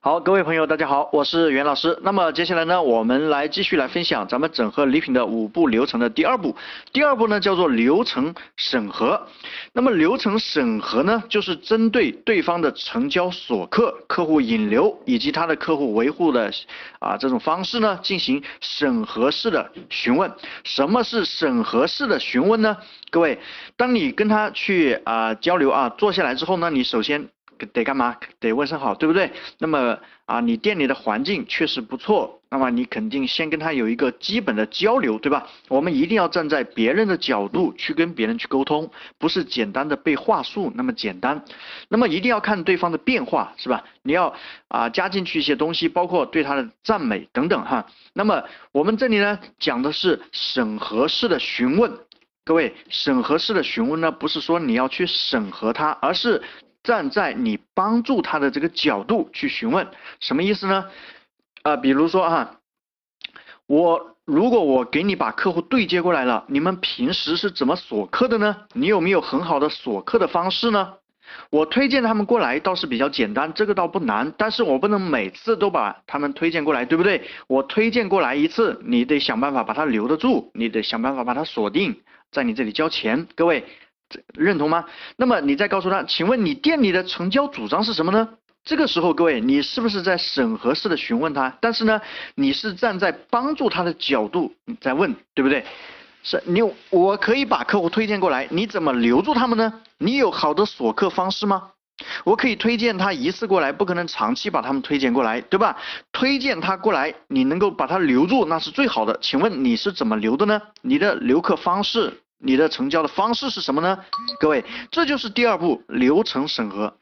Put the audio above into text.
好，各位朋友，大家好，我是袁老师。那么接下来呢，我们来继续来分享咱们整合礼品的五步流程的第二步。第二步呢叫做流程审核。那么流程审核呢，就是针对对方的成交锁客、客户引流以及他的客户维护的啊这种方式呢，进行审核式的询问。什么是审核式的询问呢？各位，当你跟他去啊交流啊，坐下来之后呢，你首先。得干嘛？得问声好，对不对？那么啊，你店里的环境确实不错，那么你肯定先跟他有一个基本的交流，对吧？我们一定要站在别人的角度去跟别人去沟通，不是简单的背话术那么简单。那么一定要看对方的变化，是吧？你要啊加进去一些东西，包括对他的赞美等等哈。那么我们这里呢讲的是审核式的询问，各位，审核式的询问呢，不是说你要去审核他，而是。站在你帮助他的这个角度去询问，什么意思呢？啊，比如说哈，我如果我给你把客户对接过来了，你们平时是怎么锁客的呢？你有没有很好的锁客的方式呢？我推荐他们过来倒是比较简单，这个倒不难，但是我不能每次都把他们推荐过来，对不对？我推荐过来一次，你得想办法把他留得住，你得想办法把他锁定在你这里交钱，各位。认同吗？那么你再告诉他，请问你店里的成交主张是什么呢？这个时候，各位，你是不是在审核式的询问他？但是呢，你是站在帮助他的角度你在问，对不对？是你，我可以把客户推荐过来，你怎么留住他们呢？你有好的锁客方式吗？我可以推荐他一次过来，不可能长期把他们推荐过来，对吧？推荐他过来，你能够把他留住，那是最好的。请问你是怎么留的呢？你的留客方式？你的成交的方式是什么呢？各位，这就是第二步流程审核。